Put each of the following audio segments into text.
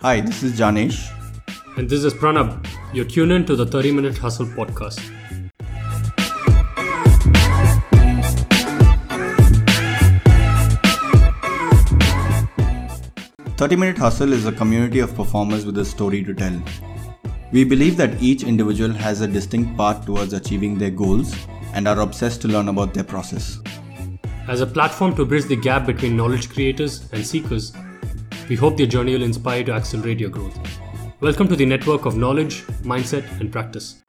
Hi, this is Janesh. And this is Pranab. You're tuned in to the 30 Minute Hustle podcast. Thirty Minute Hustle is a community of performers with a story to tell. We believe that each individual has a distinct path towards achieving their goals and are obsessed to learn about their process. As a platform to bridge the gap between knowledge creators and seekers, we hope their journey will inspire you to accelerate your growth. Welcome to the network of knowledge, mindset, and practice.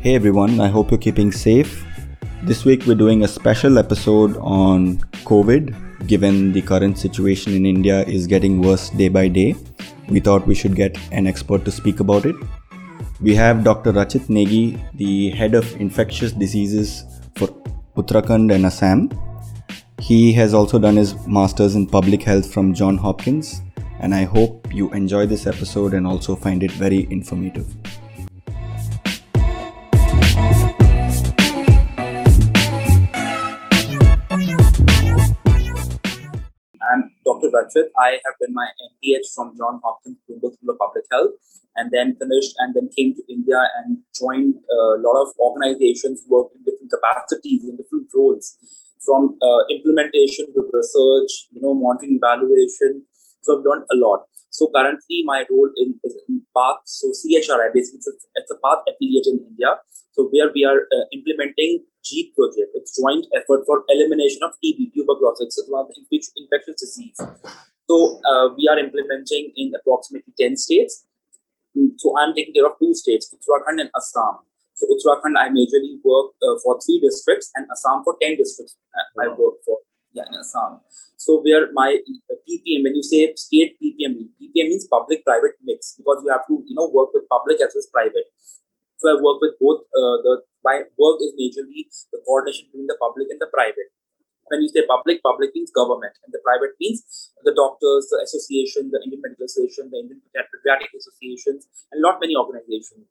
Hey everyone, I hope you're keeping safe. This week we're doing a special episode on COVID. Given the current situation in India is getting worse day by day, we thought we should get an expert to speak about it. We have Dr. Rachit Negi, the head of infectious diseases for Uttarakhand and Assam. He has also done his master's in public health from John Hopkins, and I hope you enjoy this episode and also find it very informative. I have done my MPH from John Hopkins Bloomberg School of Public Health and then finished and then came to India and joined a lot of organizations working in different capacities in different roles from uh, implementation to research, you know, monitoring evaluation. So I've done a lot. So currently my role in, is in PATH. So CHRI, basically it's a, it's a PATH affiliate in India. So where we are uh, implementing JEET project, it's joint effort for elimination of TB, tuberculosis, as well as infectious disease. So uh, we are implementing in approximately 10 states. So I'm taking care of two states, Uttarakhand and Assam. So Uttarakhand, I majorly work uh, for three districts, and Assam for ten districts. Uh, I work for yeah in Assam. So where my PPM, when you say state PPM, PPM means public-private mix because you have to you know work with public as well as private. So I work with both. Uh, the my work is majorly the coordination between the public and the private. When you say public, public means government, and the private means the doctors, the association, the Indian Medical Association, the Indian Pediatric Associations, and not many organizations.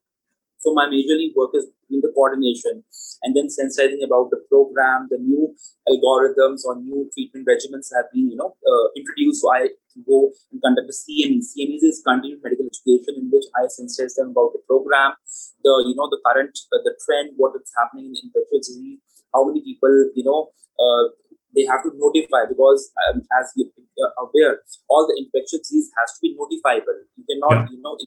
So my majorly work is in the coordination and then sensitizing about the program, the new algorithms or new treatment regimens have been, you know, uh, introduced. So I go and conduct the CME. CME is continued medical education in which I sensitize them about the program, the, you know, the current, uh, the trend, what is happening in infectious disease, how many people, you know, uh, they have to notify because um, as you are aware, all the infectious disease has to be notifiable. You cannot, you know,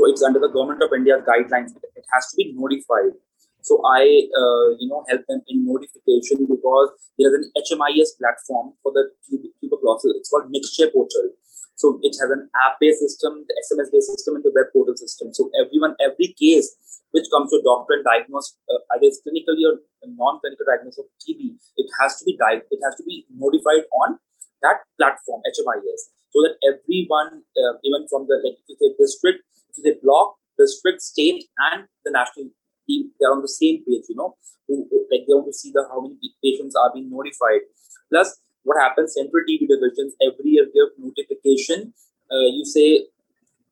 so it's under the government of India's guidelines. It has to be notified. So I, uh, you know, help them in notification because there is an HMIS platform for the tuberculosis. It's called Nikshay Portal. So it has an app-based system, the SMS-based system, and the web portal system. So everyone, every case which comes to a doctor and diagnose uh, either clinically or non-clinical diagnosis of TB, it has to be di- it has to be notified on that platform HMIS, so that everyone, uh, even from the like say district to the block, district, state, and the national team, they're on the same page, you know, like they want to see the how many patients are being notified. Plus, what happens, central TB divisions every year give notification. Uh, you say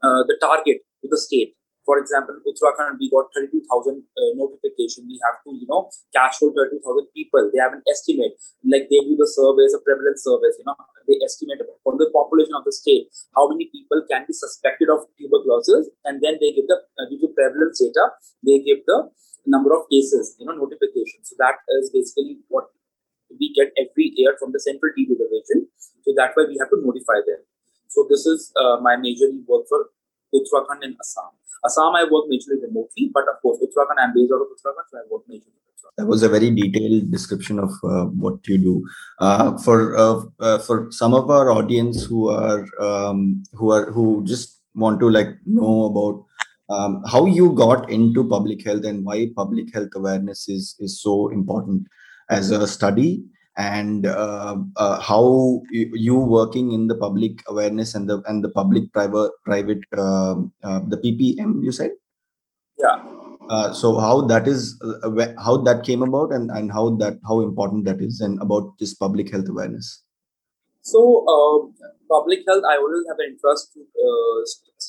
uh, the target to the state for example, Uttarakhand, we got 32,000 uh, notification. We have to, you know, cash for 32,000 people. They have an estimate, like they do the surveys, a prevalence surveys, you know, they estimate from the population of the state how many people can be suspected of tuberculosis, and then they give the uh, due to prevalence data, they give the number of cases, you know, notification. So that is basically what we get every year from the central TB division. So that way we have to notify them. So this is uh, my major work for Uttarakhand and Assam. Assam, I work majorly remotely, but of course, Uttarakhand, I'm based out of Uttarakhand, so I work majorly. That was a very detailed description of uh, what you do. Uh, for uh, uh, for some of our audience who are um, who are who just want to like know about um, how you got into public health and why public health awareness is is so important as a study and uh, uh, how you working in the public awareness and the and the public private private uh, uh the ppm you said? Yeah. Uh, so how that is uh, how that came about and and how that how important that is and about this public health awareness? So public health i always have an interest to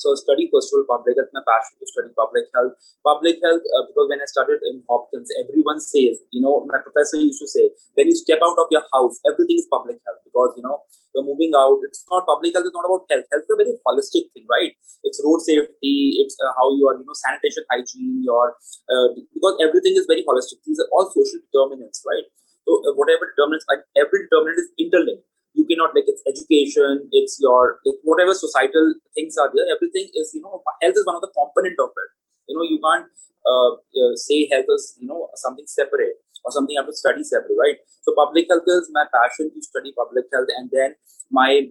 so study all public health. My passion to study public health. Public health uh, because when I studied in Hopkins, everyone says, you know, my professor used to say, when you step out of your house, everything is public health because you know you're moving out. It's not public health. It's not about health. Health is a very holistic thing, right? It's road safety. It's uh, how you are, you know, sanitation, hygiene. Your uh, because everything is very holistic. These are all social determinants, right? So uh, whatever determinants, like every determinant is interlinked you cannot like it's education it's your it's whatever societal things are there everything is you know health is one of the component of it. You know you can't uh, uh, say health is you know something separate or something I have to study separate right? So public health is my passion to study public health and then my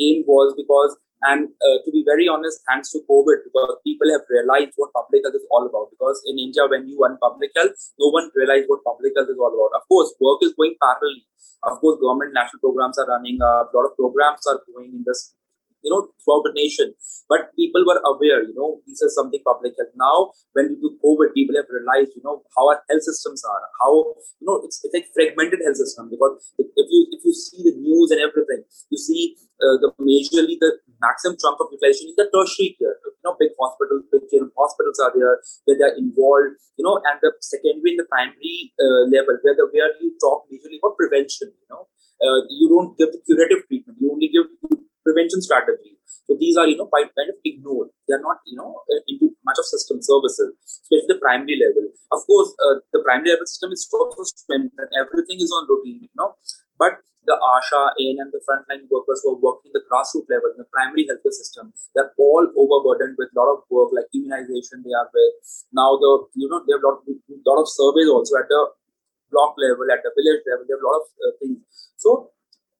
aim was because and uh, to be very honest, thanks to COVID, because people have realized what public health is all about. Because in India, when you run public health, no one realized what public health is all about. Of course, work is going parallelly. Of course, government national programs are running. A lot of programs are going in this you know, throughout the nation. But people were aware, you know, this is something public health. Now, when we do COVID, people have realized, you know, how our health systems are, how, you know, it's, it's like fragmented health system because if you if you see the news and everything, you see uh, the majorly the maximum chunk of utilization is the tertiary care. You know, big hospitals, big hospitals are there where they're involved, you know, and the secondary and the primary uh, level where the where you talk majorly about prevention, you know. Uh, you don't give the curative treatment. You only give prevention strategy. So these are, you know, quite kind of ignored. They are not, you know, uh, into much of system services, especially the primary level. Of course, uh, the primary level system is strengthened and everything is on routine, you know. But the ASHA, AN, and the frontline workers who are working the grassroots level in the primary healthcare system, they're all overburdened with a lot of work like immunization. They are with now the you know they have a lot, lot of surveys also at the block level, at the village level. They have a lot of uh, things. So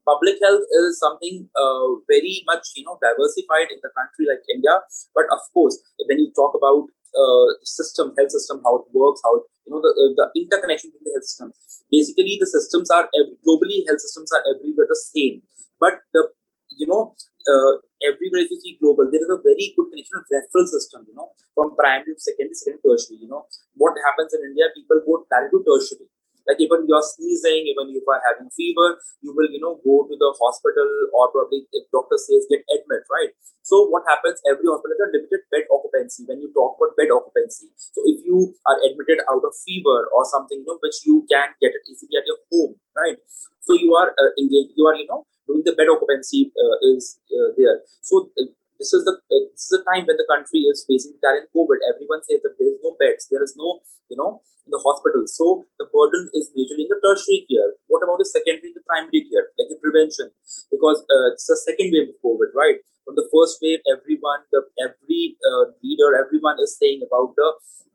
public health is something uh, very much you know diversified in the country like India. But of course, when you talk about uh, system, health system, how it works, how it, you know the uh, the interconnection between the health systems. Basically, the systems are globally health systems are everywhere the same, but the you know uh, everywhere you see global, there is a very good connection of referral system. You know, from primary to secondary, secondary, tertiary. You know, what happens in India, people go directly to tertiary like even you're sneezing, even if you're having fever, you will, you know, go to the hospital or probably if doctor says get admit, right? So what happens, every hospital has a limited bed occupancy when you talk about bed occupancy. So if you are admitted out of fever or something, you know, which you can get it easily at your home, right? So you are uh, engaged, you are, you know, doing the bed occupancy uh, is uh, there. So uh, this is the uh, this is the time when the country is facing in COVID. Everyone says that there is no beds, there is no you know in the hospital. So the burden is majorly in the tertiary care. What about the secondary the primary care, like the prevention? Because uh, it's the second wave of COVID, right? From the first wave, everyone, the every uh, leader, everyone is saying about the,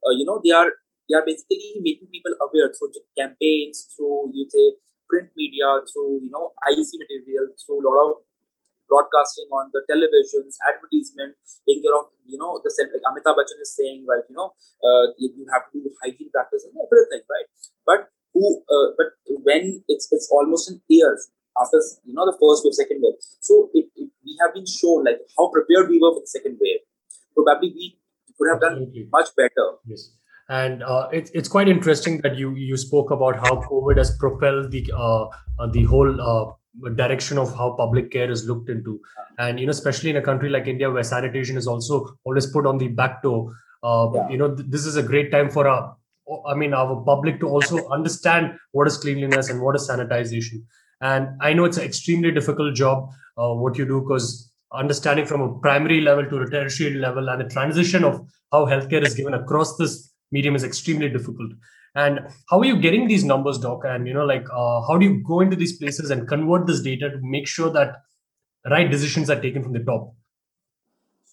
uh, you know, they are they are basically making people aware through campaigns, through you say print media, through you know IC material, through a lot of broadcasting on the televisions, advertisement, taking care of, you know, the same, like Amitabh Bachchan is saying, right, you know, uh, you have to do hygiene practice and everything, right? But who, uh, but when it's it's almost in years after, you know, the first wave, second wave. So it, it, we have been shown like how prepared we were for the second wave. Probably we could have done much better. Yes and uh, it's it's quite interesting that you you spoke about how COVID has propelled the uh, uh, the whole uh, direction of how public care is looked into. And you know especially in a country like india where sanitation is also always put on the back door uh, yeah. you know th- this is a great time for our i mean our public to also understand what is cleanliness and what is sanitization. And i know it's an extremely difficult job uh, what you do because understanding from a primary level to a tertiary level and the transition of how healthcare is given across this medium is extremely difficult and how are you getting these numbers doc? And you know like uh, how do you go into these places and convert this data to make sure that right decisions are taken from the top?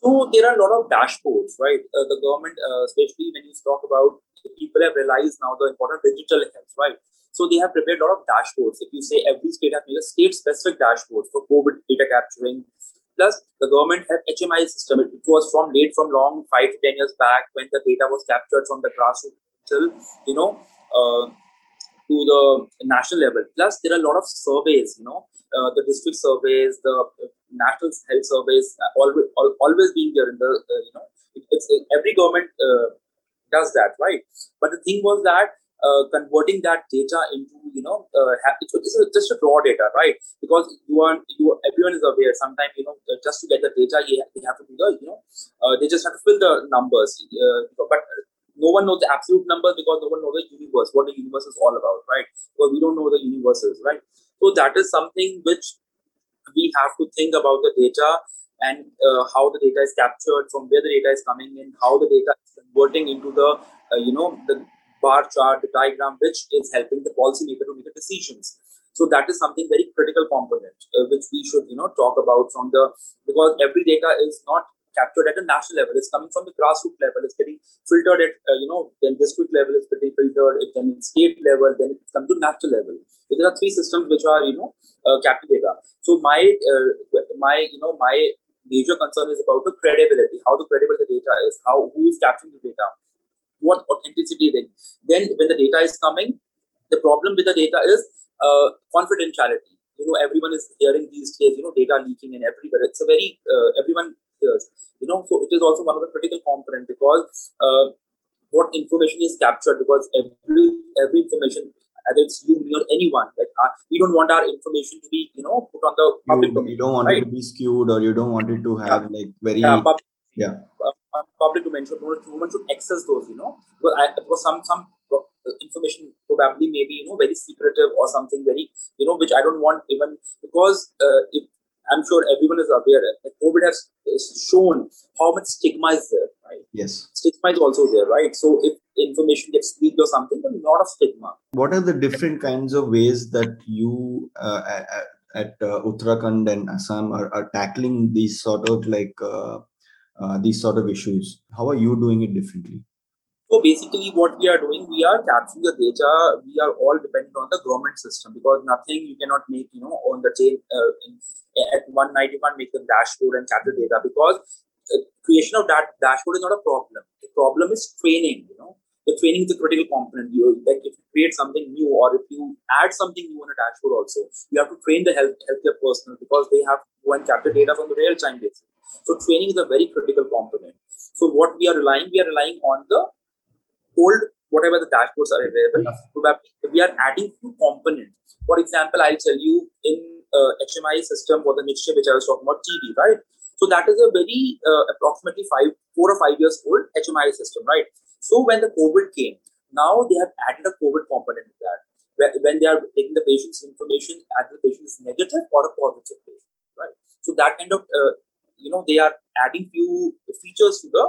So there are a lot of dashboards right? Uh, the government uh, especially when you talk about people have realized now the importance of digital health right? So they have prepared a lot of dashboards. If you say every state has made a state specific dashboard for covid data capturing Plus, the government had HMI system. It was from late from long five to ten years back when the data was captured from the grassroots till you know uh, to the national level. Plus, there are a lot of surveys. You know, uh, the district surveys, the national health surveys, uh, always always being there in the uh, you know it, it's every government uh, does that, right? But the thing was that uh, converting that data into you know uh, it's, it's just a raw data right because you are you everyone is aware sometimes you know uh, just to get the data you have, have to do the you know uh, they just have to fill the numbers uh, but no one knows the absolute numbers because no one knows the universe what the universe is all about right because we don't know the universes right so that is something which we have to think about the data and uh, how the data is captured, from where the data is coming in, how the data is converting into the uh, you know the bar chart, the diagram, which is helping the policymaker to make the decisions. So that is something very critical component uh, which we should you know talk about from the because every data is not captured at a national level. It's coming from the grassroots level. It's getting filtered at uh, you know then district level is getting filtered. It then state level. Then it comes to national level. So there are three systems which are you know uh, data. So my uh, my you know my major concern is about the credibility, how the credible the data is, how who is capturing the data, what authenticity then. Then when the data is coming, the problem with the data is uh, confidentiality. You know, everyone is hearing these days, you know, data leaking and everywhere. It's a very uh, everyone hears. You know, so it is also one of the critical component because uh, what information is captured because every every information whether it's you, me, or anyone. Like uh, we don't want our information to be, you know, put on the public you, domain. You don't want right? it to be skewed, or you don't want it to have yeah. like very yeah. Public, yeah. Uh, public domain. So no, one should access those, you know, because, I, because some some information probably maybe you know very secretive or something very you know which I don't want even because uh, if I'm sure everyone is aware that COVID has shown how much stigma is there, right? Yes. Stigma is also there, right? So if information gets leaked or something, there's a lot of stigma. What are the different kinds of ways that you uh, at, at uh, Uttarakhand and Assam are, are, tackling these sort of like uh, uh these sort of issues? How are you doing it differently? So basically, what we are doing, we are capturing the data. We are all dependent on the government system because nothing you cannot make, you know, on the chain uh, in, at one night. You can't make the dashboard and capture data because uh, creation of that dashboard is not a problem. The problem is training. You know, the training is a critical component. You like if you create something new or if you add something new on a dashboard, also you have to train the health healthcare personnel because they have to go and capture data from the real time basis. So training is a very critical component. So what we are relying, we are relying on the hold whatever the dashboards are available. Probably we are adding few components. For example, I'll tell you in uh, HMI system for the Nikshay which I was talking about TB, right? So that is a very uh, approximately five, four or five years old HMI system, right? So when the COVID came, now they have added a COVID component to that. When they are taking the patient's information, either the patient is negative or a positive patient, right? So that kind of, uh, you know, they are adding few features to the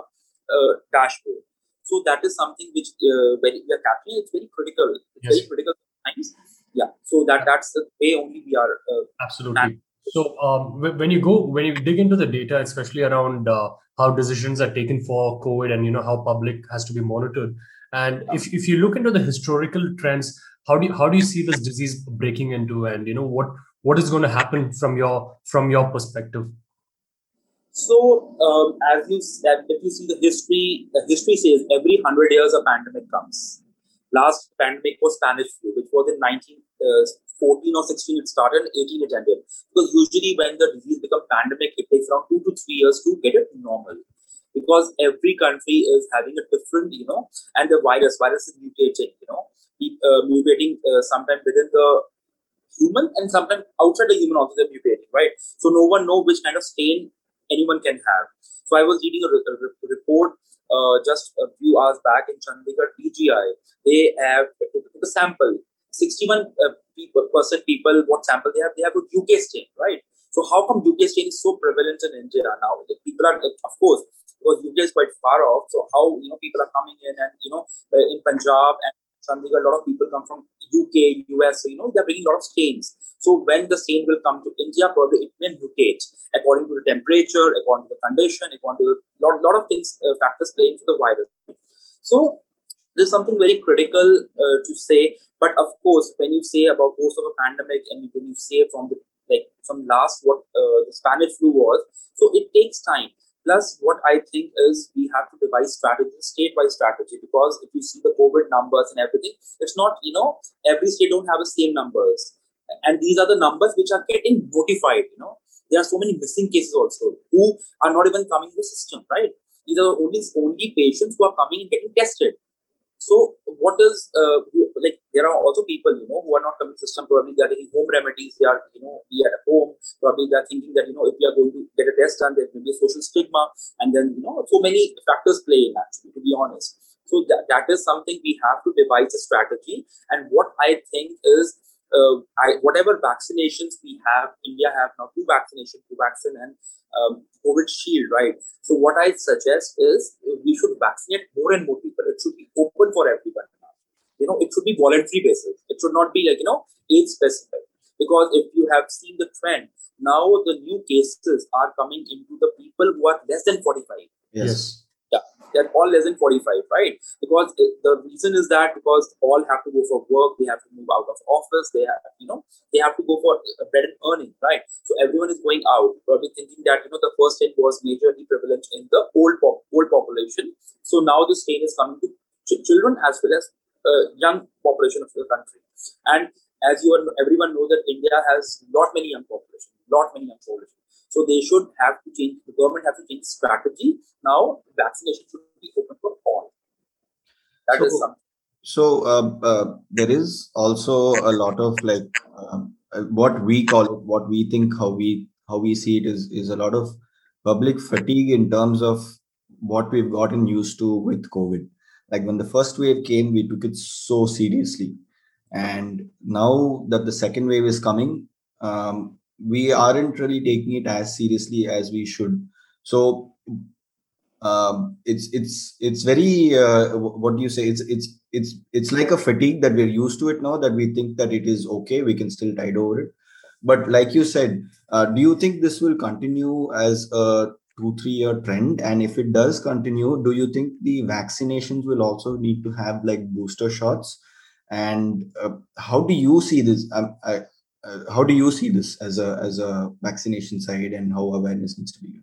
uh, dashboard. So that is something which uh, when we are capturing, it's very critical. It's yes. very critical times. Yeah. So that that's the way only we are. Uh, Absolutely. So um, when you go when you dig into the data, especially around uh, how decisions are taken for COVID and you know how public has to be monitored, and if, if you look into the historical trends, how do you, how do you see this disease breaking into, and you know what what is going to happen from your from your perspective? So, um, as you said, if you see the history, the history says every hundred years a pandemic comes. Last pandemic was Spanish flu, which was in 1914 uh, or 16. It started, 18 it ended. Because usually when the disease becomes pandemic, it takes around two to three years to get it normal. Because every country is having a different, you know, and the virus, virus is mutating, you know, uh, mutating uh, sometimes within the human and sometimes outside the human also they're mutating, right? So no one know which kind of strain anyone can have. So I was reading a, a report uh, just a few hours back in Chandigarh PGI. They have took a sample. 61 uh, people, percent people, what sample they have? They have a UK strain, right? So how come UK strain is so prevalent in India now? People are, of course, because UK is quite far off. So how you know people are coming in and you know uh, in Punjab and Chandigarh, a lot of people come from UK, US. So you know they're bringing a lot of strains. So when the stain will come to India, probably it may mutate according to the temperature, according to the condition, according to a lot, lot of things, uh, factors play into the virus. So there's something very critical uh, to say. But of course, when you say about course of a pandemic and when you say from the like from last what uh, the Spanish flu was, so it takes time. Plus, what I think is we have to devise strategy, state-wise strategy, because if you see the COVID numbers and everything, it's not, you know, every state don't have the same numbers and these are the numbers which are getting notified you know there are so many missing cases also who are not even coming to the system right these are only only patients who are coming and getting tested so what is uh, like there are also people, you know, who are not coming to the system. Probably they are taking home remedies. They are, you know, be at home. Probably they are thinking that, you know, if we are going to get a test done, there may be a social stigma. And then, you know, so many factors play in actually, to be honest. So that, that is something we have to devise a strategy. And what I think is uh, I, whatever vaccinations we have, India have now two vaccinations, vaccine and um, Covishield, right? So what I suggest is we should vaccinate more and more people. It should be open for everyone. You know, it should be voluntary basis. It should not be like, you know, age specific. Because if you have seen the trend, now the new cases are coming into the people who are less than 45. Yes they're all less than 45 right? Because the reason is that because all have to go for work they have to move out of office they have you know they have to go for better earning right? So everyone is going out. Probably thinking that you know the first strain was majorly prevalent in the old old population. So now the strain is coming to ch- children as well as uh, young population of the country. And as you are, everyone knows that india has lot many young population lot many young population so they should have to change, the government have to change strategy. Now vaccination should be open for all. That so, is something. So uh, uh, there is also a lot of like um, uh, what we call it, what we think, how we how we see it is is a lot of public fatigue in terms of what we've gotten used to with COVID. Like when the first wave came, we took it so seriously, and now that the second wave is coming, um, we aren't really taking it as seriously as we should. So um, it's it's it's very uh, what do you say? It's it's it's it's like a fatigue that we're used to it now that we think that it is okay we can still tide over it. But like you said uh, do you think this will continue as a two three year trend? And if it does continue do you think the vaccinations will also need to have like booster shots? And uh, how do you see this? Um, how do you see this as a as a vaccination side and how awareness needs to be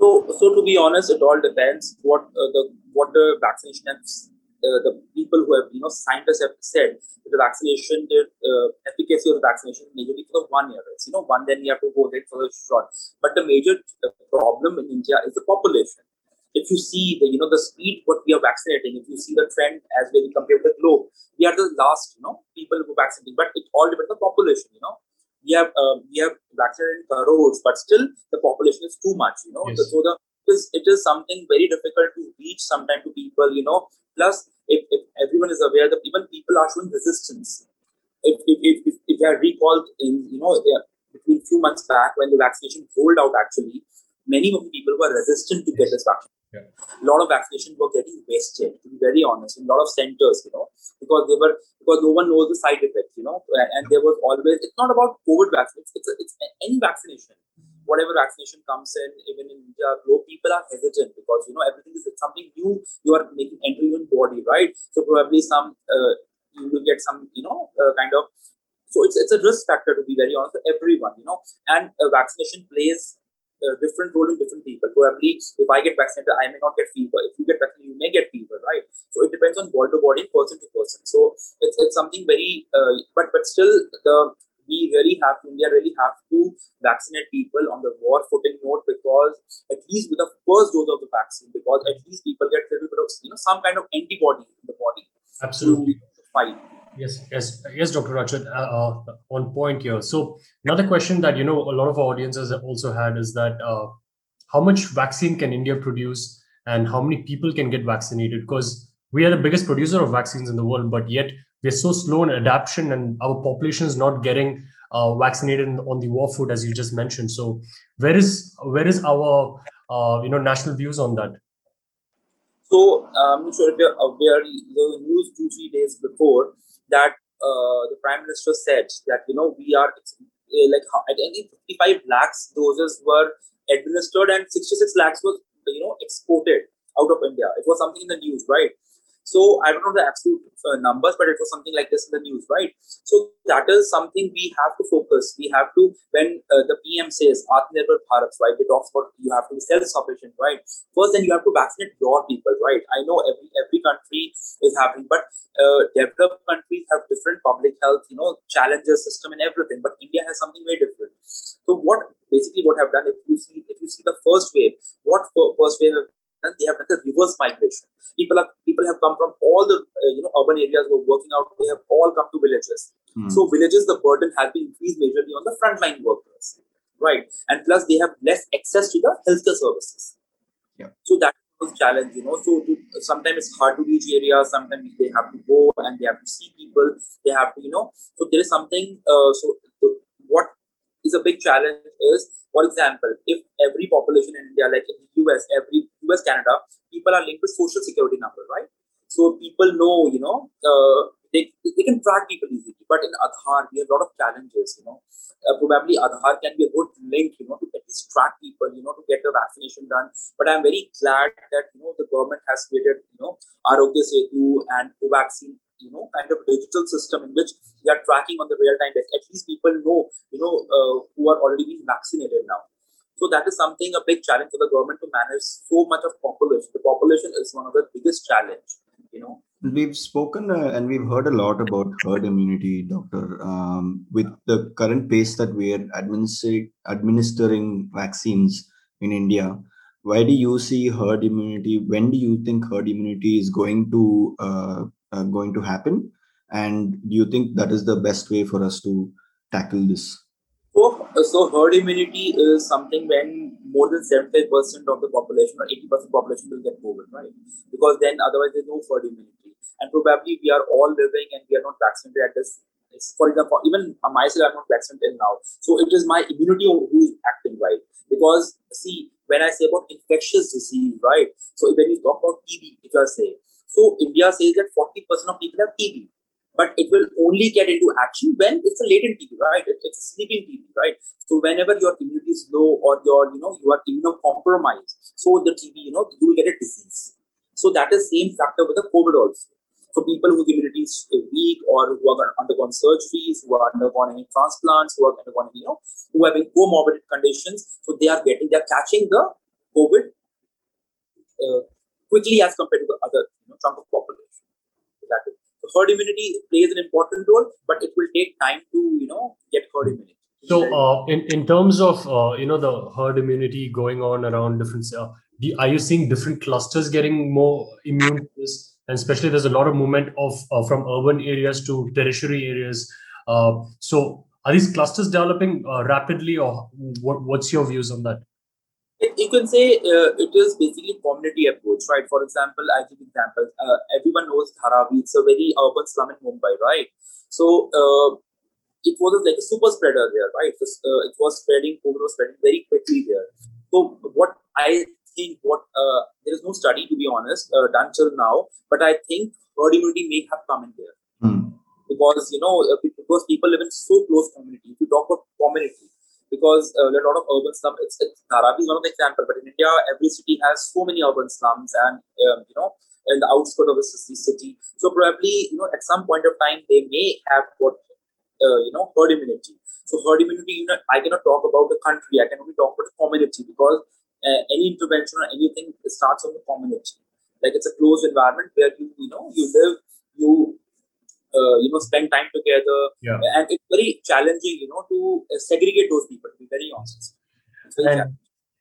so so to be honest it all depends what uh, the what the vaccination has uh, the people who have you know scientists have said the vaccination the uh, efficacy of the vaccination majorly for the one year. It's you know one then you have to go there for the shot but the major uh, problem in india is the population if you see the you know the speed what we are vaccinating, if you see the trend as you compare the globe, we are the last you know people who are vaccinating, but it all depends on the population. You know, we have uh, we have vaccinated crores, but still the population is too much. You know, yes. so the it is, it is something very difficult to reach sometimes to people. You know, plus if, if everyone is aware that even people are showing resistance. If if if, if, if I recalled in you know between a few months back when the vaccination rolled out actually many of the people were resistant to get this vaccine yeah. A lot of vaccination were getting wasted, to be very honest, in a lot of centers, you know, because they were because no one knows the side effects, you know, and, and there was always it's not about COVID vaccine, it's it's, it's any vaccination. Whatever vaccination comes in, even in India, people are hesitant because you know everything is something new you are making entering your body, right? So probably some uh, you will get some, you know, uh, kind of so it's it's a risk factor to be very honest for everyone, you know, and uh, vaccination plays uh, different role in different people. Probably, if I get vaccinated, I may not get fever. If you get vaccinated, you may get fever, right? So it depends on body to body, person to person. So it's, it's something very, uh, but but still, the we really have to, India really have to vaccinate people on the war footing note because at least with the first dose of the vaccine, because at least people get a little bit of you know some kind of antibody in the body. Absolutely. To fight. Yes, yes, yes, Dr. Rachit, uh, uh, on point here. So another question that you know a lot of our audiences also had is that uh, how much vaccine can India produce, and how many people can get vaccinated? Because we are the biggest producer of vaccines in the world, but yet we're so slow in adaptation, and our population is not getting uh, vaccinated on the war foot, as you just mentioned. So where is where is our uh, you know national views on that? So I'm not sure if you're aware, the news two three days before that uh, the prime minister said that you know we are uh, like at any 55 lakhs doses were administered and 66 lakhs was you know exported out of India. It was something in the news, right? So I don't know the absolute uh, numbers, but it was something like this in the news, right? So that is something we have to focus. We have to when uh, the PM says Atmanirbhar Bharat, right? They talk about you have to be self-sufficient, right? First, then you have to vaccinate your people, right? I know every every country is having, but uh, developed countries have different public health, you know, challenges, system, and everything. But India has something very different. So what basically what I've done, if you see if you see the first wave, what first wave they have done the reverse migration. People are people have come from all the uh, you know urban areas who are working out. They have all come to villages. Hmm. So villages, the burden has been increased majorly on the frontline workers, right? And plus, they have less access to the healthcare services. Yeah. So that was challenge, you know. So to, sometimes it's hard to reach areas. Sometimes they have to go and they have to see people. They have to, you know. So there is something. Uh, so what is a big challenge is, for example, if every population in India, like in the US, every US, Canada, people are linked with social security number, right? So people know, you know, uh, they, they can track people easily. But in Aadhaar, we have a lot of challenges, you know. Uh, probably Aadhaar can be a good link, you know, to at least track people, you know, to get the vaccination done. But I'm very glad that, you know, the government has created, you know, Aarogya Setu and Covaxin, you know, kind of digital system in which we are tracking on the real time basis. At least people know, you know, uh, who are already being vaccinated now. So that is something, a big challenge for the government to manage so much of population. The population is one of the biggest challenge, you know. We've spoken uh, and we've heard a lot about herd immunity, Doctor. Um, with the current pace that we are administering administering vaccines in India, why do you see herd immunity? When do you think herd immunity is going to uh, uh, going to happen? And do you think that is the best way for us to tackle this? So, so herd immunity is something when more than 75% of the population or 80% population will get COVID, right? Because then otherwise there's no herd immunity and probably we are all living and we are not vaccinated at this for example, even myself, I'm not vaccinated now. So it is my immunity who is acting right. Because see, when I say about infectious disease, right? So when you talk about TB, if I say, so India says that 40% of people have TB, but it will only get into action when it's a latent TB, right? It's a sleeping TB, right? So whenever your immunity is low or your, you know, you are immunocompromised, so the TB, you know, you will get a disease. So that is same factor with the COVID also for people whose immunity is weak or who have undergone surgeries, who are undergone any transplants, who have undergone, you know, who have comorbid conditions. So they are getting, they are catching the COVID uh, quickly as compared to the other chunk of population. Is. So herd immunity plays an important role, but it will take time to, you know, get herd immunity. So, uh, in in terms of uh, you know the herd immunity going on around different, uh, are you seeing different clusters getting more immune to this? and especially there's a lot of movement of uh, from urban areas to tertiary areas. Uh, so are these clusters developing uh, rapidly, or what, what's your views on that? You can say uh, it is basically community approach, right? For example, I give examples. Uh, everyone knows Dharavi. It's a very urban slum in Mumbai, right? So uh, it was like a super spreader there, right? It was, it was spreading, COVID was spreading very quickly there. So what I think what uh, there is no study to be honest uh, done till now, but I think herd immunity may have come in there mm. because you know uh, because people live in so close community. If you talk about community, because uh, a lot of urban slums, it's, it's Dharavi is one of the example, but in India, every city has so many urban slums and um, you know in the outskirts of the city. So probably you know at some point of time they may have what uh, you know herd immunity. So herd immunity, you know, I cannot talk about the country. I can only talk about the community because uh, any intervention or anything starts on the community. Like it's a closed environment where you you know you live, you uh, you know spend time together, yeah. and it's very challenging, you know, to uh, segregate those people. To be very honest. And,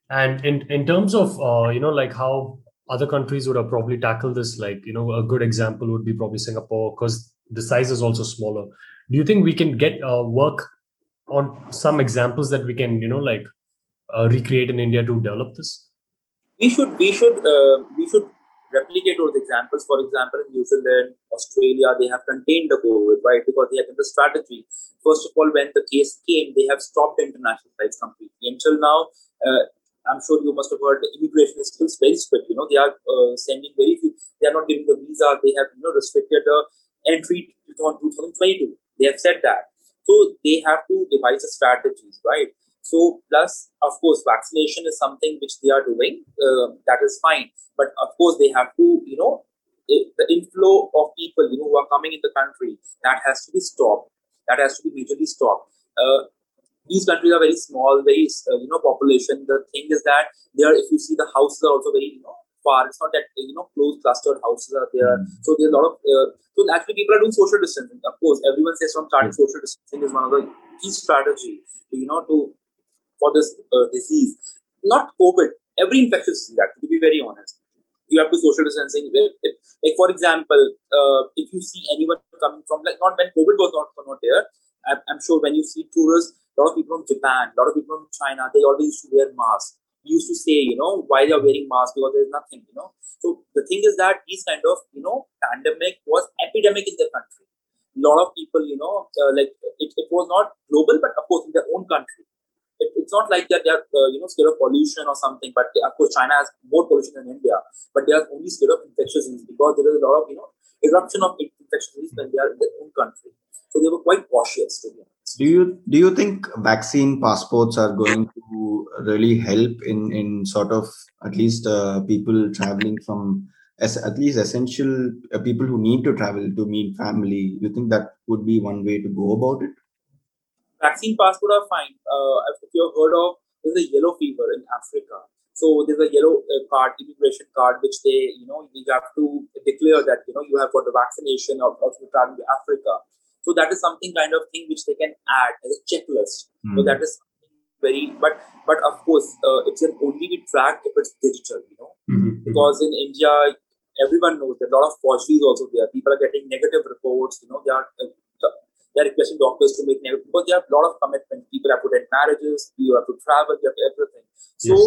and in in terms of uh, you know like how other countries would have probably tackled this, like you know a good example would be probably Singapore because the size is also smaller. Do you think we can get uh, work on some examples that we can you know like uh, recreate in India to develop this? We should we should uh, we should replicate those examples. For example, in New Zealand, Australia, they have contained the COVID, right? Because they have the strategy. First of all, when the case came, they have stopped international flights completely. Until now, uh, I'm sure you must have heard immigration is still very strict. You know, they are uh, sending very few. They are not giving the visa. They have you know restricted the entry on 2022. They have said that. So they have to devise a strategies, right? So, plus, of course, vaccination is something which they are doing. Uh, that is fine. But of course, they have to, you know, the inflow of people, you know, who are coming in the country, that has to be stopped. That has to be majorly stopped. Uh, these countries are very small, very, uh, you know, population. The thing is that there, if you see the houses are also very, you know, far. It's not that, you know, close clustered houses are there. Mm-hmm. So there's a lot of, uh, so actually people are doing social distancing. Of course, everyone says from starting mm-hmm. social distancing is one of the key strategy, you know, to for this uh, disease. Not COVID, every infectious disease, actually, to be very honest. you have to social distancing. like for example, uh, if you see anyone coming from like not when COVID was not not there, I'm, I'm sure when you see tourists, a lot of people from Japan, a lot of people from China, they always used to wear masks. Used to say, you know, why they are wearing masks because there's nothing, you know. So the thing is that this kind of, you know, pandemic was epidemic in the country. A lot of people, you know, uh, like it, it was not global, but of course in their own country it, it's not like that they are uh, you know scared of pollution or something. But they, of course, China has more pollution than India, but they are only scared of infectious disease because there is a lot of you know eruption of infectious disease when they are in their own country. So they were quite cautious to be honest. Do you do you think vaccine passports are going to really help in in sort of at least uh, people traveling from as at least essential uh, people who need to travel to meet family? You think that would be one way to go about it? Vaccine passport are fine. Uh, if you've heard of, there's a yellow fever in Africa. So there's a yellow uh, card, immigration card, which they, you know, you have to declare that, you know, you have got the vaccination of, of traveling to Africa. So that is something kind of thing which they can add as a checklist. Mm. So hmm. that is very, but but of course, uh, it can only be tracked if it's digital, you know, mm-hmm. because in India, everyone knows that a lot of forgeries also there. People are getting negative reports, you know, they are uh, they're requesting doctors to make negative because they have a lot of commitment. People have to attend marriages, you have to travel, you have to everything. So, yes.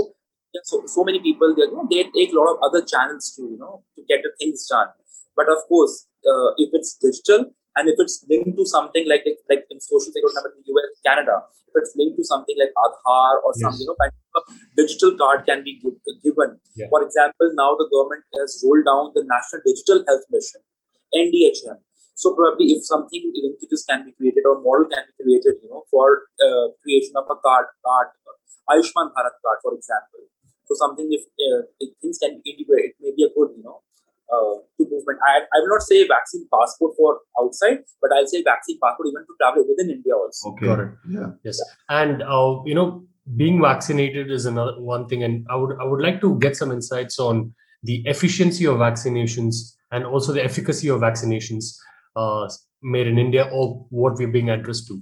yeah, so so many people they you know, they take a lot of other channels to you know to get the things done. But of course, uh, if it's digital and if it's linked to something like like in social security number in the US, Canada, if it's linked to something like Aadhaar or yes. some you know kind of digital card can be given. Yeah. For example, now the government has rolled down the National Digital Health Mission, NDHM so probably if something linkages can be created or model can be created, you know, for uh, creation of a card, card, Ayushman Bharat card, for example. So something if, uh, if things can be integrated, it may be a good, you know, uh, to movement. I, I will not say vaccine passport for outside, but I'll say vaccine passport even to travel within India also. Okay. Got it. Yeah. Yes. And uh, you know, being vaccinated is another one thing, and I would I would like to get some insights on the efficiency of vaccinations and also the efficacy of vaccinations uh, made in India or what we're being addressed to?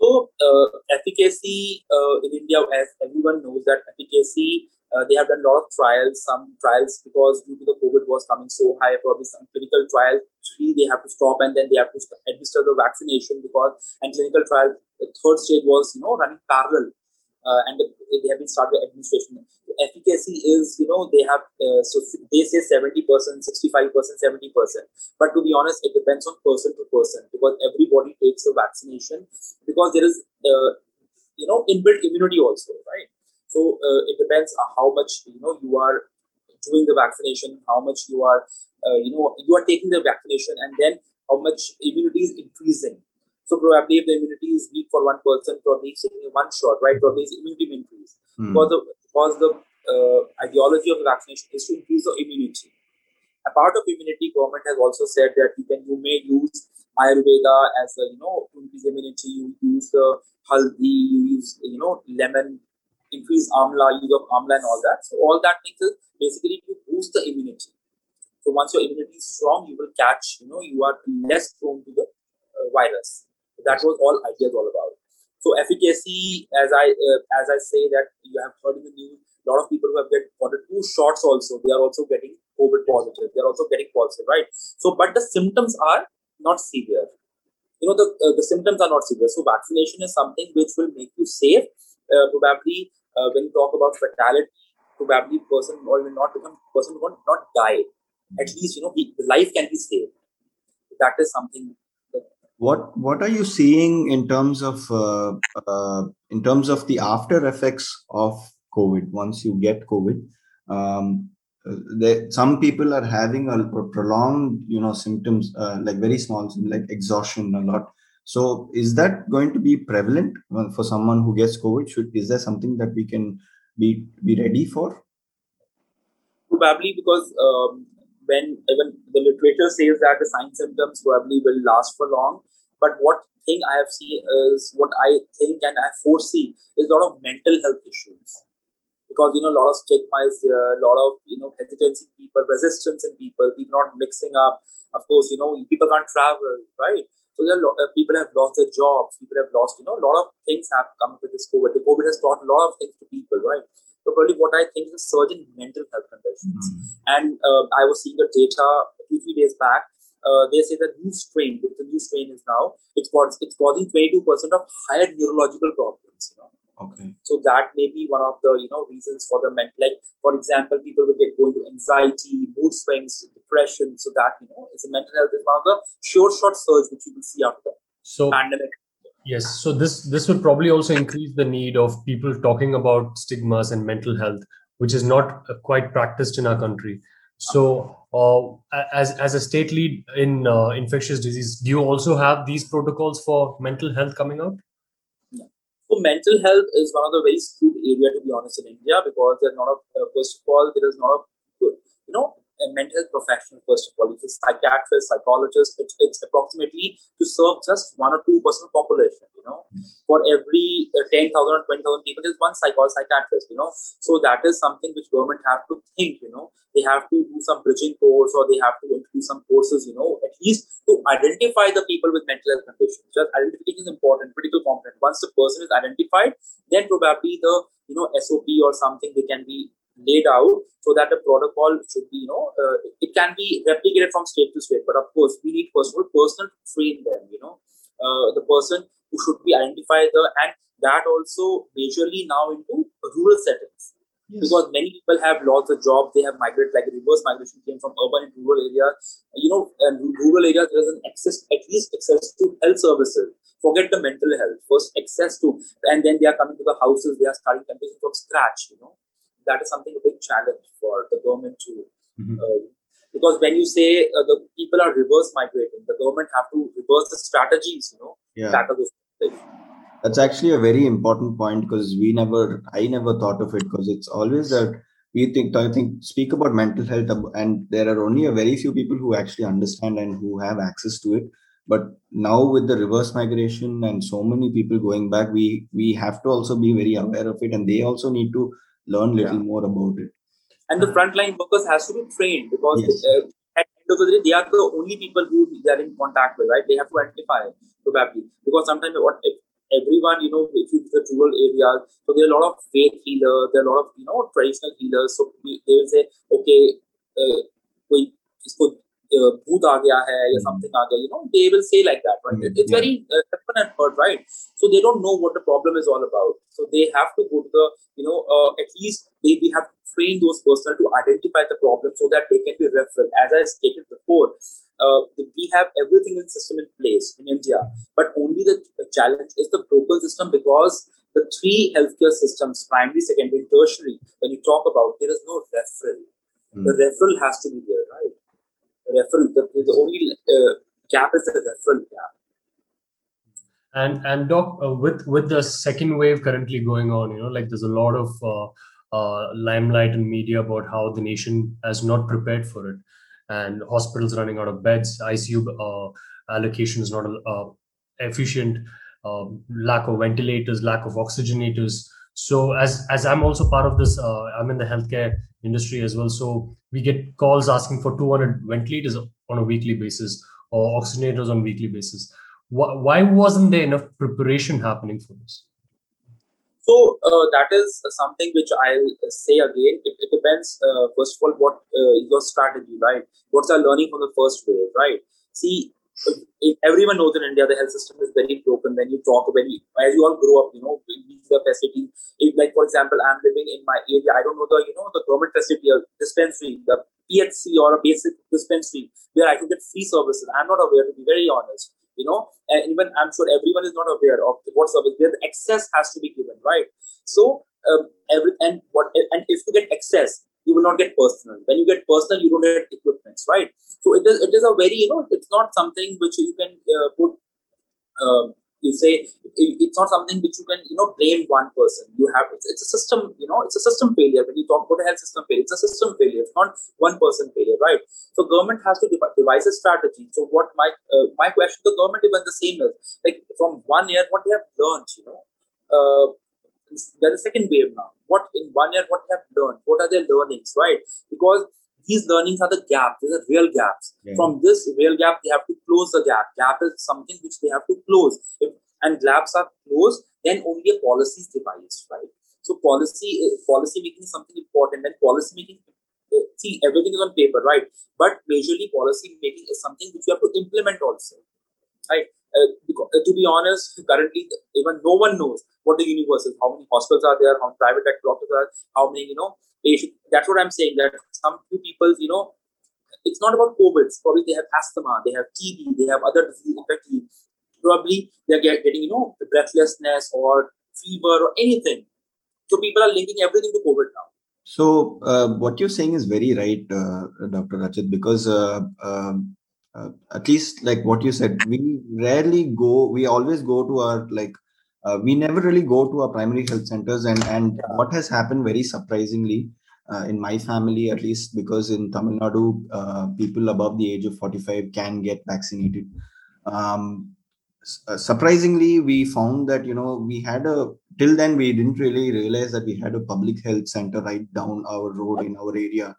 So, uh, efficacy uh, in India, as everyone knows, that efficacy, uh, they have done a lot of trials. Some trials, because due to the COVID was coming so high, probably some clinical trials, three they have to stop and then they have to administer the vaccination because, and clinical trial, the third stage was, you know, running parallel uh, and they have been started administration. Efficacy is, you know, they have uh, so they say seventy percent, sixty-five percent, seventy percent. But to be honest, it depends on person to person because everybody takes a vaccination because there is, uh, you know, inbuilt immunity also, right? So uh, it depends on how much you know you are doing the vaccination, how much you are, uh, you know, you are taking the vaccination, and then how much immunity is increasing so probably if the immunity is weak for one person, probably taking one shot, right? Probably his immunity will increase. Mm. Because the because the uh, ideology of the vaccination is to increase the immunity. A part of immunity, government has also said that you can you may use Ayurveda as a you know to increase immunity. You use the haldi, you use you know lemon, increase amla, use of amla and all that. So all that things is basically to boost the immunity. So once your immunity is strong, you will catch you know you are less prone to the uh, virus. That was all ideas all about. So efficacy, as I uh, as I say that you have heard in the news, a lot of people who have get gotten two shots also, they are also getting COVID positive. They are also getting positive, right? So, but the symptoms are not severe. You know, the uh, the symptoms are not severe. So, vaccination is something which will make you safe. Uh, probably, uh, when you talk about fatality, probably person or will not become person will not die. At least you know, he, life can be saved. That is something what what are you seeing in terms of uh, uh, in terms of the after effects of covid? Once you get covid um, some people are having a prolonged you know symptoms uh, like very small like exhaustion a lot. So is that going to be prevalent for someone who gets covid? Should is there something that we can be be ready for? Probably because um, when even the literature says that the sign symptoms probably will last for long. But what thing I have seen is what I think and I foresee is a lot of mental health issues. Because you know, a lot of stigma is there, a lot of you know hesitancy in people, resistance in people, people not mixing up. Of course, you know, people can't travel, right? So there are lot, uh, people have lost their jobs, people have lost, you know, a lot of things have come with this COVID. The COVID has brought a lot of things to people, right? So probably what I think is a surge in mental health conditions. Mm. And uh, I was seeing the data two, three days back. Uh, they say the new strain, the new strain is now, it's, it's causing 22% of higher neurological problems. You know? Okay. So that may be one of the you know reasons for the mental. Like for example, people will get going to anxiety, mood swings, depression. So that you know, it's a mental health is one of the sure shot surge which you will see after so pandemic. Yes. So this this will probably also increase the need of people talking about stigmas and mental health, which is not uh, quite practiced in our country. So, as as a state lead in uh, infectious disease, do you also have these protocols for mental health coming out? So mental health is one of the very skewed area to be honest in India because there's not a uh, first of all there is not a good you know mental health professional first of all. It's a psychiatrist, psychologist. It's, it's approximately to serve just one or two percent population. You know, for every uh, ten thousand or twenty thousand people, there's one psychologist, psychiatrist. You know, so that is something which government have to think. You know, they have to do some bridging course or they have to introduce some courses. You know, at least to identify the people with mental health conditions. Just identification is important, critical component. Once the person is identified, then probably the you know SOP or something they can be laid out so that the protocol should be you know uh, it can be replicated from state to state. But of course, we need personal personal to train them. You know, uh, the person who should be identified the and that also majorly now into rural settings Yes. Because many people have lost their jobs, they have migrated, like reverse migration came from urban and rural areas. You know, and rural areas there's an access, at least access to health services. Forget the mental health. First, access to, and then they are coming to the houses. They are starting everything from scratch. You know, that is something a big challenge for the government to. Mm-hmm. Uh, because when you say uh, the people are reverse migrating, the government have to reverse the strategies. You know, yeah. those that's actually a very important point because we never i never thought of it because it's always that we think i think speak about mental health and there are only a very few people who actually understand and who have access to it but now with the reverse migration and so many people going back we we have to also be very aware of it and they also need to learn little yeah. more about it and the frontline workers has to be trained because yes. uh, at the end of the day they are the only people who they are in contact with right they have to identify probably because sometimes what if everyone, you know, if you the rural areas, so there are a lot of faith healers, there are a lot of, you know, traditional healers. So we, they will say, okay, uh, कोई इसको uh, bhoot aa hai ya hmm. something aa you know they will say like that right? Hmm. It's very uh, and earth right? So they don't know what the problem is all about. So they have to go to the you know uh, at least they, they have trained those personnel to identify the problem so that they can be referred. As i stated before uh, we have everything in system in place in India, but only the challenge is the broken system because the three healthcare systems, primary, secondary, tertiary, when you talk about, there is no referral. The hmm. referral has to be there, right? The the, only uh, gap is the referral gap. And and doc, uh, with with the second wave currently going on, you know, like there's a lot of uh, uh, limelight in media about how the nation has not prepared for it and hospitals running out of beds, ICU uh, allocation is not uh, efficient, um, lack of ventilators, lack of oxygenators. So as as I'm also part of this, uh, I'm in the healthcare industry as well. So we get calls asking for 200 ventilators on a weekly basis or oxygenators on weekly basis. Why, why wasn't there enough preparation happening for this? So uh, that is something which I'll say again. It, it depends. Uh, first of all, what uh, your strategy, right? What's our learning from the first wave, right? See, everyone knows in India the health system is very broken. When you talk, when as you all grow up, you know, the facility. If, like for example, I'm living in my area. I don't know the you know the government facility, dispensary, the PHC or a basic dispensary where I can get free services. I'm not aware, to be very honest you know and even i'm sure everyone is not aware of what service where the access has to be given right so um, every and what and if you get access you will not get personal. When you get personal you don't get equipments right? So it is it is a very you know it's not something which you can uh, put um, you say it's not something which you can you know blame one person. You have it's, it's, a system you know it's a system failure. When you talk about a health system failure it's a system failure. It's not one person failure right? So government has to devise a strategy. So what my uh, my question to government even the same is like from one year what they have learned you know uh, there's a second wave now what in one year what they have learned what are their learnings right because these learnings are the gaps. These are real gaps. Yeah. From this real gap, they have to close the gap. Gap is something which they have to close. If, and gaps are closed, then only a policy is devised, right? So policy eh, policy making is something important, and policy making eh, see everything is on paper, right? But majorly policy making is something which you have to implement also, right? Uh, to be honest, currently even no one knows what the universe is, how many hospitals are there, how many private doctors are, how many you know patients. That's what I'm saying. That some few people, you know, it's not about COVID. Probably they have asthma, they have TB, they have other disease. probably they're getting you know breathlessness or fever or anything. So people are linking everything to COVID now. So uh, what you're saying is very right, uh, Dr. Rachit, because uh, um, uh, at least like what you said, we rarely go. We always go to our like. Uh, we never really go to our primary health centers, and and what has happened very surprisingly uh, in my family, at least, because in Tamil Nadu, people above the age of 45 can get vaccinated. Um, surprisingly, we found that you know we had a till then we didn't really realize that we had a public health center right down our road in our area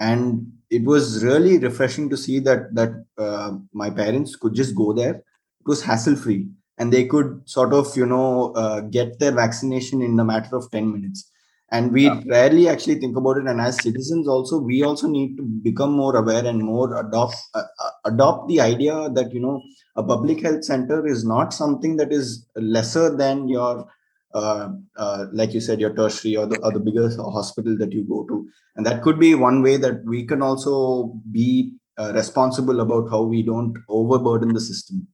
and it was really refreshing to see that that uh, my parents could just go there. It was hassle free and they could sort of you know uh, get their vaccination in a matter of 10 minutes. And we yeah. rarely actually think about it. And as citizens also we also need to become more aware and more adopt uh, uh adopt the idea that you know a public health center is not something that is lesser than your like you said, your tertiary or the, or the bigger hospital that you go to. And that could be one way that we can also be uh, responsible about how we don't overburden the system.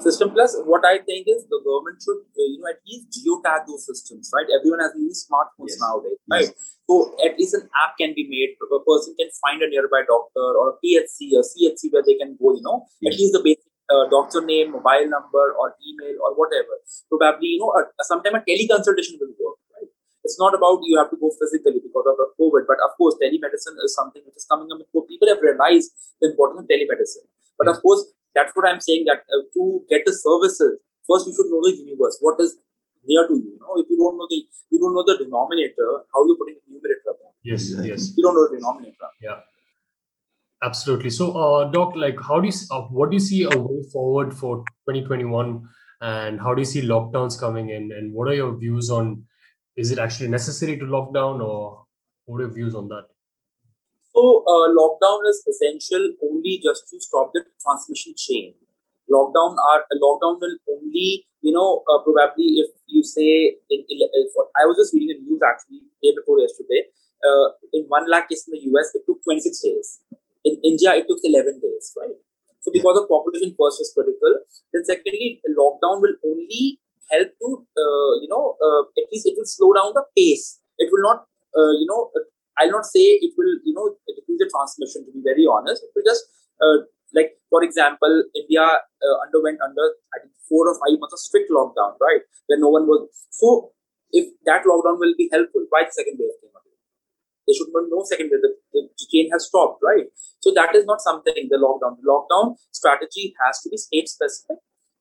System plus, what I think is the government should, uh, you know, at least geotag those systems, right? Everyone has these smartphones yes. nowadays, right? Yes. So at least an app can be made. A person can find a nearby doctor or a PHC, or CHC where they can go, you know, yes. at least the basic uh, doctor name, mobile number, or email, or whatever. Probably, you know, a, a, sometime a teleconsultation will work. Right? It's not about you have to go physically because of COVID, but of course, telemedicine is something which is coming up. People have realized the importance of telemedicine. But of course, that's what I'm saying. That uh, to get the services, first you should know the universe. What is near to you? You know, if you don't know the you don't know the denominator, how you putting the numerator? Yes, yes. You don't know the denominator. Yeah. Absolutely. So, uh, Doc, like, how do you, uh, what do you see a way forward for 2021, and how do you see lockdowns coming in, and what are your views on? Is it actually necessary to lock down, or what are your views on that? So, uh, lockdown is essential only just to stop the transmission chain. Lockdown are lockdown will only, you know, uh, probably if you say, in, in, I was just reading the news actually day before yesterday. Uh, in one lakh case in the US, it took 26 days in India, it took 11 days, right? So because of population first is critical. Then secondly, lockdown will only help to, uh, you know, uh, at least it will slow down the pace. It will not, uh, you know, I'll not say it will, you know, decrease the transmission. To be very honest, it will just, uh, like for example, India uh, underwent under I think four or five months of strict lockdown, right, where no one was. So if that lockdown will be helpful, why the second wave came up? There should be no second wave. The, the chain has stopped, right? So that is not something, the lockdown. The lockdown strategy has to be state specific.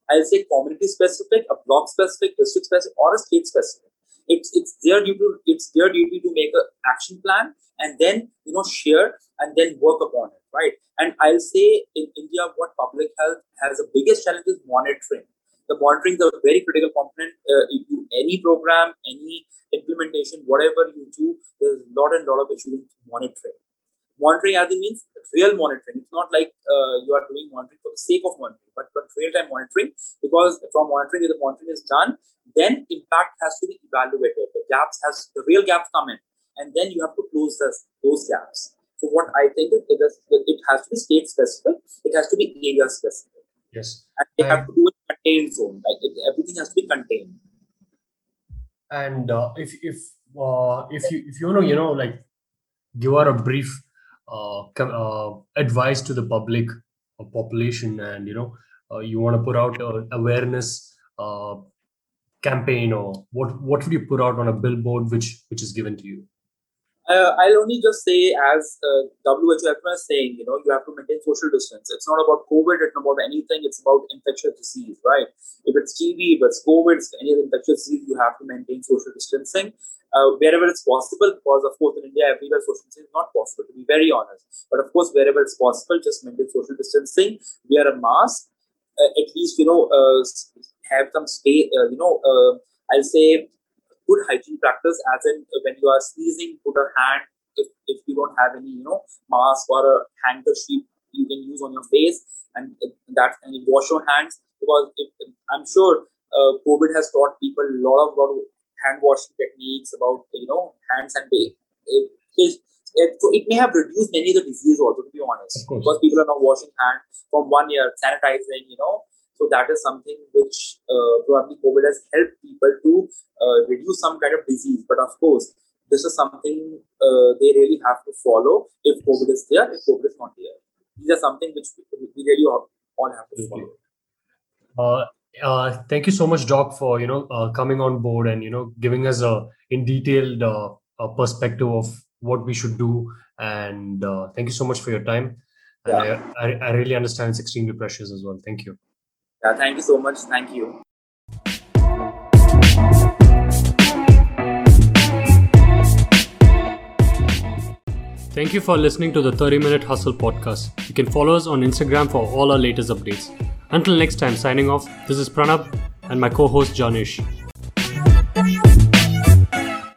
I'll say community specific, a block specific, district specific, or a state specific. It's it's their duty to it's their duty to make an action plan and then you know share and then work upon it, right? And I'll say in India, what public health has the biggest challenge is monitoring. The monitoring is a very critical component. Uh, any program, any implementation, whatever you do, there's a lot and lot of issues with monitoring. Monitoring as it means real monitoring. It's not like uh, you are doing monitoring for the sake of monitoring, but, but real time monitoring because from monitoring, if the monitoring is done, then impact has to be evaluated. The gaps has the real gaps come in, and then you have to close this, those gaps. So what I think is it, is, it has to be state specific. It has to be area specific. Yes, and they have to do a contained zone. Like it, everything has to be contained and uh, if if uh, if you if you know you know like give out a brief uh, uh advice to the public or population and you know uh, you want to put out an awareness uh, campaign or what what would you put out on a billboard which which is given to you uh, I'll only just say, as uh, WHO is saying, you know, you have to maintain social distance. It's not about COVID, it's not about anything, it's about infectious disease, right? If it's TB, if it's COVID, it's any infectious disease, you have to maintain social distancing uh, wherever it's possible, because of course in India, everywhere social distancing is not possible, to be very honest. But of course, wherever it's possible, just maintain social distancing, wear a mask, uh, at least, you know, uh, have some space, uh, you know, I'll say good hygiene practice, as in when you are sneezing, put a hand. If, if you don't have any, you know, mask or a handkerchief you can use on your face, and that and you wash your hands. Because if, I'm sure uh, COVID has taught people a lot of, hand washing techniques about you know hands and it, it, it, so it may have reduced many of the diseases also to be honest. Because people are not washing hands from one year sanitizing you know so that is something which uh, probably COVID has helped people to uh, reduce some kind of disease. But of course, this is something uh, they really have to follow if COVID is there, if COVID is not there. These are something which we really all, all have to follow. Uh, uh, thank you so much, Doc, for you know uh, coming on board and you know giving us a in detailed uh, perspective of what we should do. And uh, thank you so much for your time. Yeah. I, I, I really understand it's extremely precious as well. Thank you. Yeah, thank you so much. Thank you. Thank you for listening to the 30 Minute Hustle podcast. You can follow us on Instagram for all our latest updates. Until next time, signing off, this is Pranab and my co host Janish.